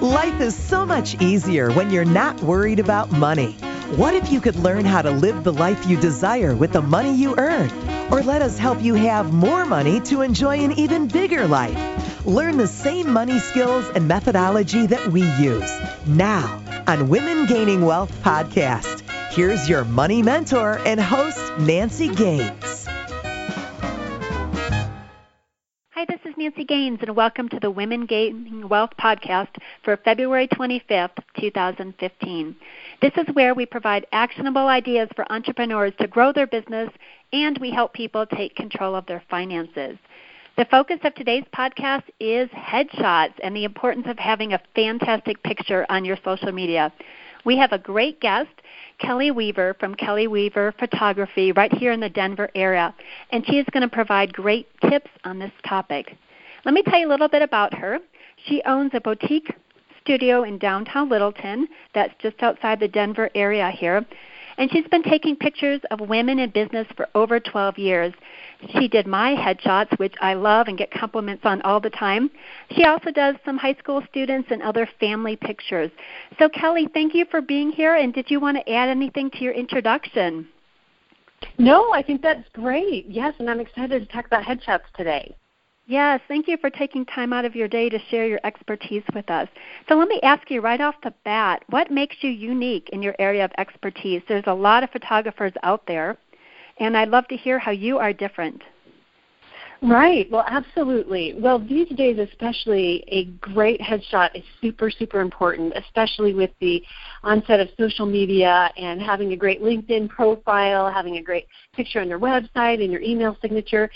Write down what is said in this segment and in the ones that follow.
Life is so much easier when you're not worried about money. What if you could learn how to live the life you desire with the money you earn? Or let us help you have more money to enjoy an even bigger life. Learn the same money skills and methodology that we use now on Women Gaining Wealth podcast. Here's your money mentor and host, Nancy Gaines. Hi, this is Nancy Gaines, and welcome to the Women Gaining Wealth podcast for February 25th, 2015. This is where we provide actionable ideas for entrepreneurs to grow their business, and we help people take control of their finances. The focus of today's podcast is headshots and the importance of having a fantastic picture on your social media. We have a great guest, Kelly Weaver from Kelly Weaver Photography, right here in the Denver area, and she is going to provide great tips on this topic. Let me tell you a little bit about her. She owns a boutique studio in downtown Littleton that's just outside the Denver area here. And she's been taking pictures of women in business for over 12 years. She did my headshots, which I love and get compliments on all the time. She also does some high school students and other family pictures. So, Kelly, thank you for being here. And did you want to add anything to your introduction? No, I think that's great. Yes, and I'm excited to talk about headshots today. Yes, thank you for taking time out of your day to share your expertise with us. So let me ask you right off the bat, what makes you unique in your area of expertise? There's a lot of photographers out there, and I'd love to hear how you are different. Right. Well, absolutely. Well, these days, especially, a great headshot is super, super important, especially with the onset of social media and having a great LinkedIn profile, having a great picture on your website and your email signature.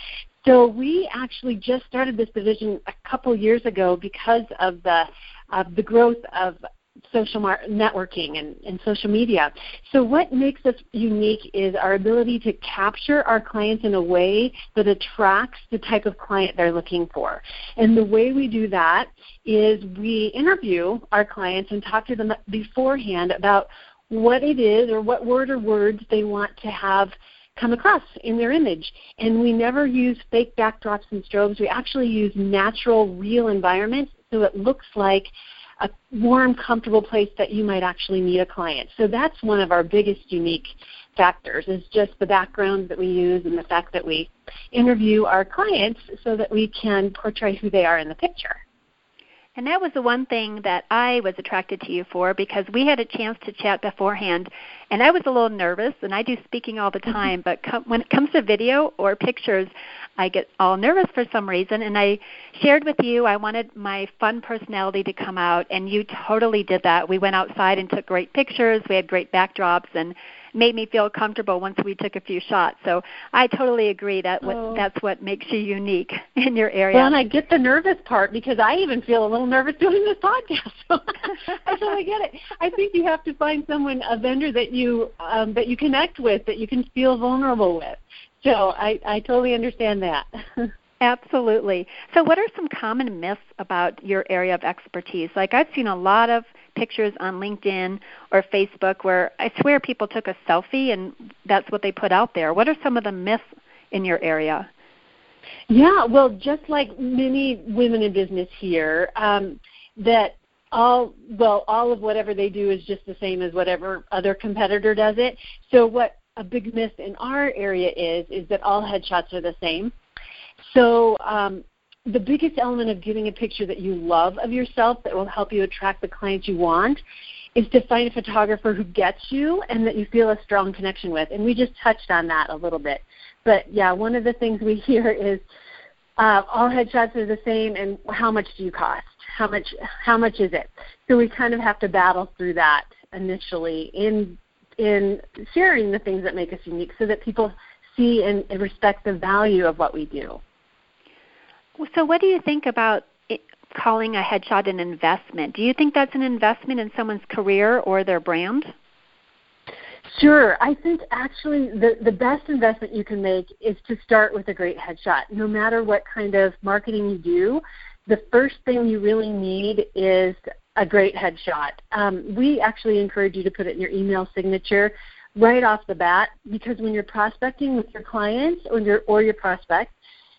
So we actually just started this division a couple years ago because of the of the growth of social mar- networking and, and social media. So what makes us unique is our ability to capture our clients in a way that attracts the type of client they're looking for. And the way we do that is we interview our clients and talk to them beforehand about what it is or what word or words they want to have come across in their image. And we never use fake backdrops and strobes. We actually use natural, real environments so it looks like a warm, comfortable place that you might actually meet a client. So that's one of our biggest unique factors is just the background that we use and the fact that we interview our clients so that we can portray who they are in the picture. And that was the one thing that I was attracted to you for because we had a chance to chat beforehand, and I was a little nervous, and I do speaking all the mm-hmm. time, but com- when it comes to video or pictures, I get all nervous for some reason. And I shared with you I wanted my fun personality to come out, and you totally did that. We went outside and took great pictures. We had great backdrops, and made me feel comfortable once we took a few shots. So I totally agree that what, oh. that's what makes you unique in your area. Well, and I get the nervous part because I even feel a little nervous doing this podcast. So I totally get it. I think you have to find someone, a vendor that you um, that you connect with, that you can feel vulnerable with. So I, I totally understand that. Absolutely. So, what are some common myths about your area of expertise? Like, I've seen a lot of pictures on LinkedIn or Facebook where I swear people took a selfie and that's what they put out there. What are some of the myths in your area? Yeah, well, just like many women in business here, um, that all well, all of whatever they do is just the same as whatever other competitor does it. So what a big myth in our area is is that all headshots are the same. So um, the biggest element of getting a picture that you love of yourself that will help you attract the clients you want is to find a photographer who gets you and that you feel a strong connection with. And we just touched on that a little bit. But yeah, one of the things we hear is uh, all headshots are the same and how much do you cost? How much how much is it? So we kind of have to battle through that initially in in sharing the things that make us unique so that people see and respect the value of what we do. So, what do you think about it, calling a headshot an investment? Do you think that's an investment in someone's career or their brand? Sure. I think actually the, the best investment you can make is to start with a great headshot. No matter what kind of marketing you do, the first thing you really need is a great headshot. Um, we actually encourage you to put it in your email signature right off the bat because when you're prospecting with your clients or your, or your prospects,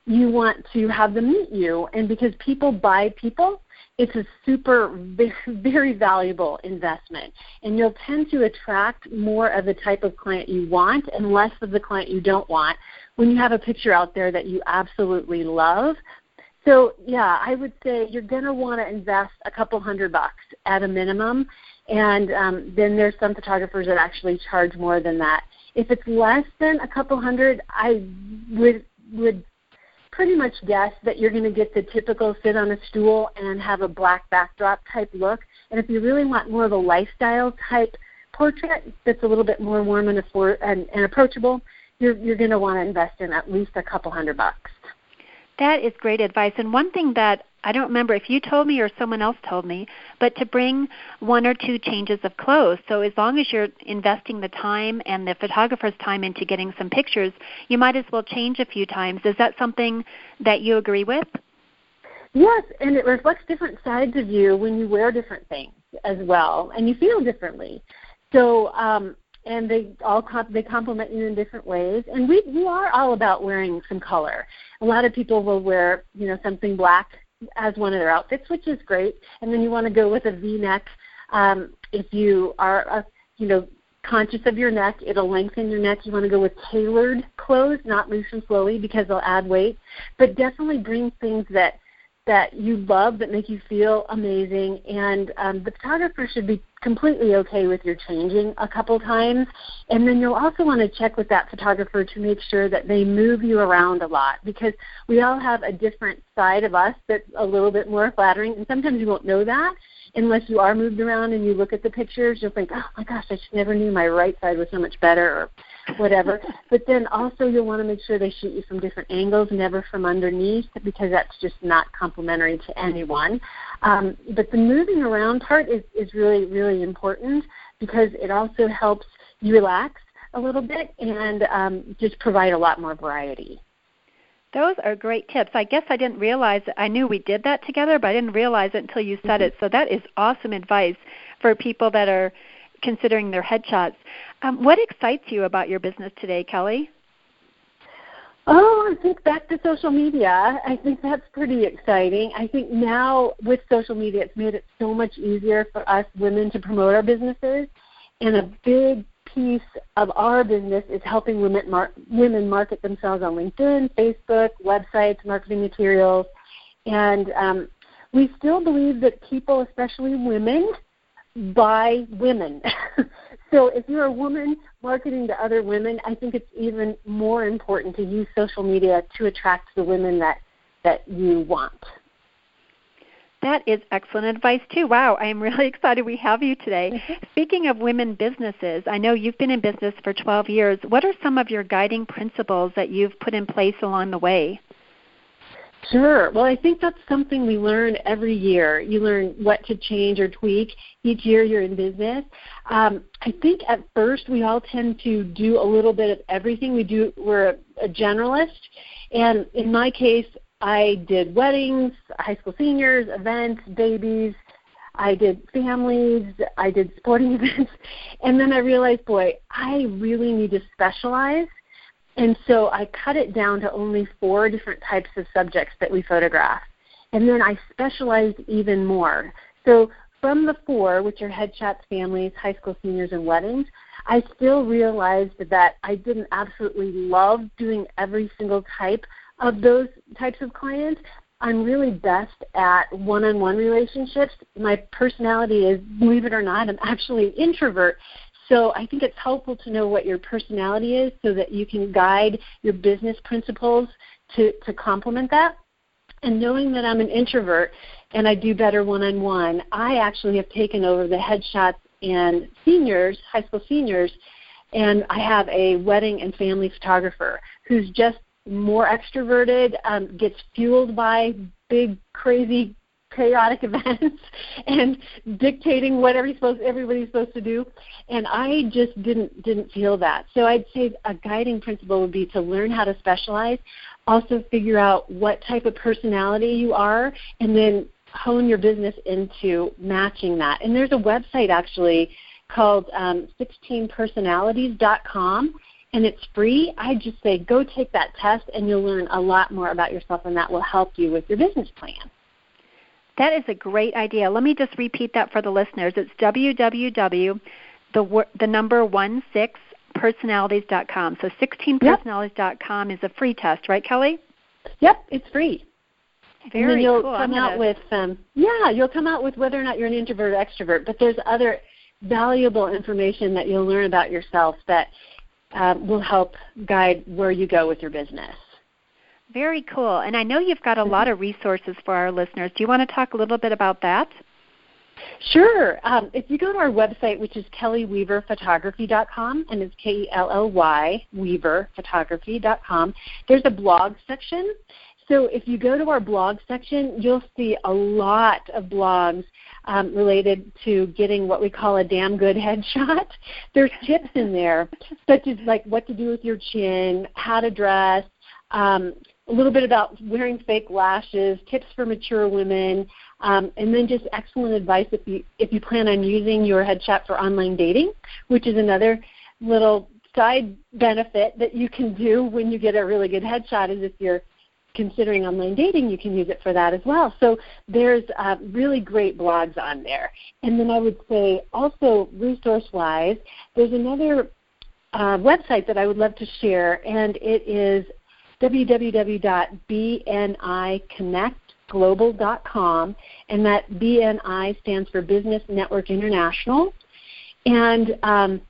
you want to have them meet you. And because people buy people, it's a super, very valuable investment. And you'll tend to attract more of the type of client you want and less of the client you don't want when you have a picture out there that you absolutely love. So, yeah, I would say you're going to want to invest a couple hundred bucks at a minimum. And um, then there's some photographers that actually charge more than that. If it's less than a couple hundred, I would would pretty much guess that you're going to get the typical sit on a stool and have a black backdrop type look. And if you really want more of a lifestyle type portrait that's a little bit more warm and, and, and approachable, you're, you're going to want to invest in at least a couple hundred bucks. That is great advice. And one thing that I don't remember if you told me or someone else told me, but to bring one or two changes of clothes. So as long as you're investing the time and the photographer's time into getting some pictures, you might as well change a few times. Is that something that you agree with? Yes, and it reflects different sides of you when you wear different things as well, and you feel differently. So, um, and they all comp- they complement you in different ways. And we we are all about wearing some color. A lot of people will wear you know something black as one of their outfits, which is great. And then you want to go with a V-neck. Um, if you are, uh, you know, conscious of your neck, it'll lengthen your neck. You want to go with tailored clothes, not loose and flowy, because they'll add weight. But definitely bring things that that you love that make you feel amazing and um, the photographer should be completely okay with your changing a couple times. And then you'll also want to check with that photographer to make sure that they move you around a lot because we all have a different side of us that's a little bit more flattering and sometimes you won't know that unless you are moved around and you look at the pictures you'll think oh my gosh i just never knew my right side was so much better or whatever. but then also you'll want to make sure they shoot you from different angles, never from underneath, because that's just not complimentary to anyone. Um, but the moving around part is, is really, really important because it also helps you relax a little bit and um, just provide a lot more variety. Those are great tips. I guess I didn't realize I knew we did that together, but I didn't realize it until you said mm-hmm. it. So that is awesome advice for people that are considering their headshots. Um, what excites you about your business today, Kelly? Oh, I think back to social media. I think that's pretty exciting. I think now with social media, it's made it so much easier for us women to promote our businesses. And a big piece of our business is helping women, mar- women market themselves on LinkedIn, Facebook, websites, marketing materials. And um, we still believe that people, especially women, by women. so if you're a woman marketing to other women, I think it's even more important to use social media to attract the women that that you want. That is excellent advice too. Wow, I am really excited we have you today. Mm-hmm. Speaking of women businesses, I know you've been in business for 12 years. What are some of your guiding principles that you've put in place along the way? Sure. Well, I think that's something we learn every year. You learn what to change or tweak each year you're in business. Um, I think at first we all tend to do a little bit of everything. We do. We're a, a generalist, and in my case, I did weddings, high school seniors, events, babies. I did families, I did sporting events, and then I realized, boy, I really need to specialize and so I cut it down to only four different types of subjects that we photograph. And then I specialized even more. So from the four, which are headshots, families, high school seniors, and weddings, I still realized that I didn't absolutely love doing every single type of those types of clients. I'm really best at one-on-one relationships. My personality is, believe it or not, I'm actually an introvert. So I think it's helpful to know what your personality is so that you can guide your business principles to, to complement that. And knowing that I'm an introvert and I do better one on one, I actually have taken over the headshots and seniors, high school seniors, and I have a wedding and family photographer who's just more extroverted, um, gets fueled by big, crazy chaotic events and dictating what everybody's supposed, everybody's supposed to do. And I just didn't didn't feel that. So I'd say a guiding principle would be to learn how to specialize, also figure out what type of personality you are, and then hone your business into matching that. And there's a website actually called um, 16personalities.com and it's free, I just say go take that test and you'll learn a lot more about yourself and that will help you with your business plan. That is a great idea. Let me just repeat that for the listeners. It's www the the number one six personalities.com. So 16personalities.com yep. is a free test, right, Kelly? Yep, it's free. Very and then you'll cool. come out with um, yeah, you'll come out with whether or not you're an introvert or extrovert. But there's other valuable information that you'll learn about yourself that um, will help guide where you go with your business. Very cool. And I know you've got a lot of resources for our listeners. Do you want to talk a little bit about that? Sure. Um, if you go to our website, which is kellyweaverphotography.com, and it's K-E-L-L-Y, weaverphotography.com, there's a blog section. So if you go to our blog section, you'll see a lot of blogs um, related to getting what we call a damn good headshot. There's tips in there, such as like what to do with your chin, how to dress, um, a little bit about wearing fake lashes, tips for mature women, um, and then just excellent advice if you if you plan on using your headshot for online dating, which is another little side benefit that you can do when you get a really good headshot is if you're considering online dating, you can use it for that as well. So there's uh, really great blogs on there. And then I would say also resource-wise, there's another uh, website that I would love to share, and it is www.bniconnectglobal.com, and that BNI stands for Business Network International. And um,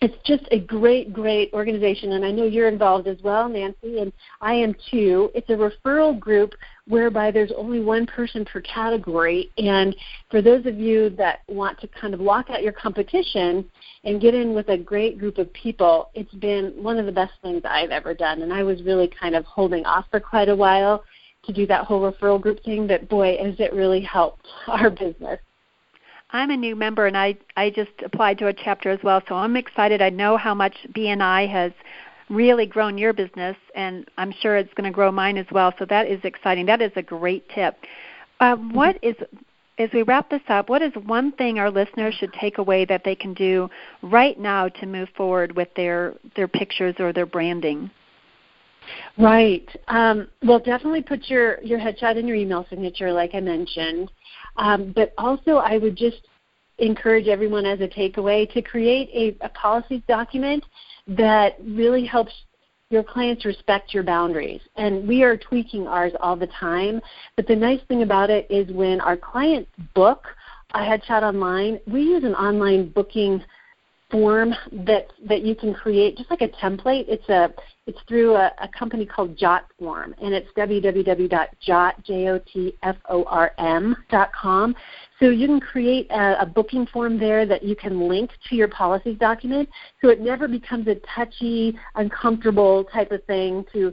it's just a great, great organization, and I know you're involved as well, Nancy, and I am too. It's a referral group whereby there's only one person per category, and for those of you that want to kind of lock out your competition and get in with a great group of people, it's been one of the best things I've ever done, and I was really kind of holding off for quite a while to do that whole referral group thing, but boy, has it really helped our business. I'm a new member and I I just applied to a chapter as well, so I'm excited. I know how much BNI has really grown your business, and I'm sure it's going to grow mine as well. So that is exciting. That is a great tip. Um, what is as we wrap this up, what is one thing our listeners should take away that they can do right now to move forward with their their pictures or their branding? Right. Um, well, definitely put your your headshot in your email signature, like I mentioned. Um, but also, I would just encourage everyone as a takeaway to create a, a policy document that really helps your clients respect your boundaries. And we are tweaking ours all the time. But the nice thing about it is when our clients book a headshot online, we use an online booking form that that you can create just like a template. It's a it's through a, a company called JotForm, and it's www.jotform.com. So you can create a, a booking form there that you can link to your policies document, so it never becomes a touchy, uncomfortable type of thing to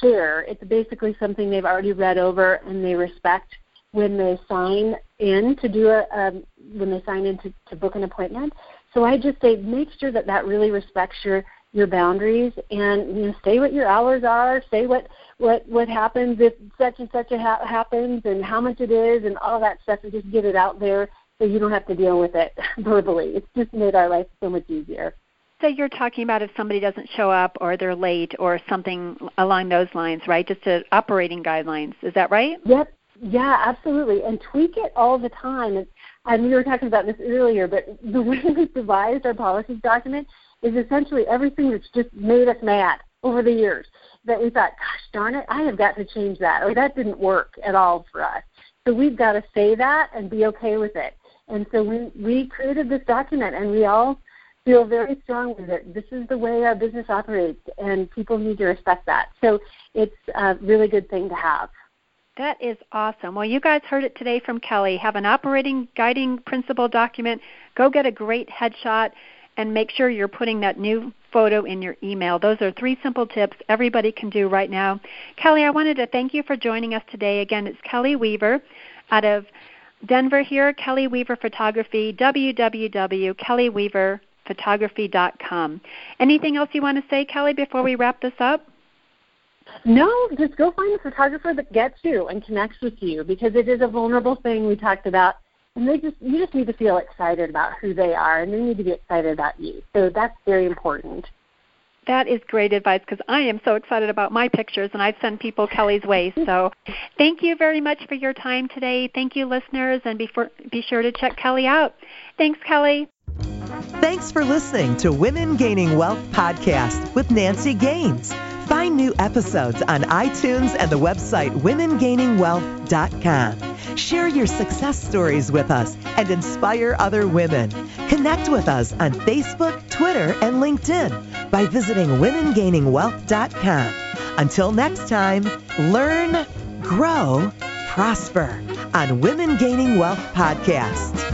share. It's basically something they've already read over and they respect when they sign in to do a um, when they sign in to, to book an appointment. So I just say make sure that that really respects your your boundaries and you know say what your hours are say what what what happens if such and such a ha- happens and how much it is and all that stuff and just get it out there so you don't have to deal with it verbally. It's just made our life so much easier. So you're talking about if somebody doesn't show up or they're late or something along those lines right? Just a operating guidelines. Is that right? Yep yeah absolutely and tweak it all the time and we were talking about this earlier, but the way we devised our policies document is essentially everything that's just made us mad over the years that we thought, gosh darn it, I have got to change that, or that didn't work at all for us. So we've got to say that and be okay with it. And so we we created this document, and we all feel very strongly that this is the way our business operates, and people need to respect that. So it's a really good thing to have. That is awesome. Well, you guys heard it today from Kelly. Have an operating guiding principle document. Go get a great headshot and make sure you're putting that new photo in your email. Those are three simple tips everybody can do right now. Kelly, I wanted to thank you for joining us today. Again, it's Kelly Weaver out of Denver here, Kelly Weaver Photography, www.kellyweaverphotography.com. Anything else you want to say, Kelly, before we wrap this up? No, just go find a photographer that gets you and connects with you because it is a vulnerable thing we talked about. And they just you just need to feel excited about who they are and they need to be excited about you. So that's very important. That is great advice because I am so excited about my pictures and I send people Kelly's way. So thank you very much for your time today. Thank you, listeners, and before, be sure to check Kelly out. Thanks, Kelly. Thanks for listening to Women Gaining Wealth podcast with Nancy Gaines. Find new episodes on iTunes and the website womengainingwealth.com. Share your success stories with us and inspire other women. Connect with us on Facebook, Twitter, and LinkedIn by visiting womengainingwealth.com. Until next time, learn, grow, prosper on Women Gaining Wealth Podcast.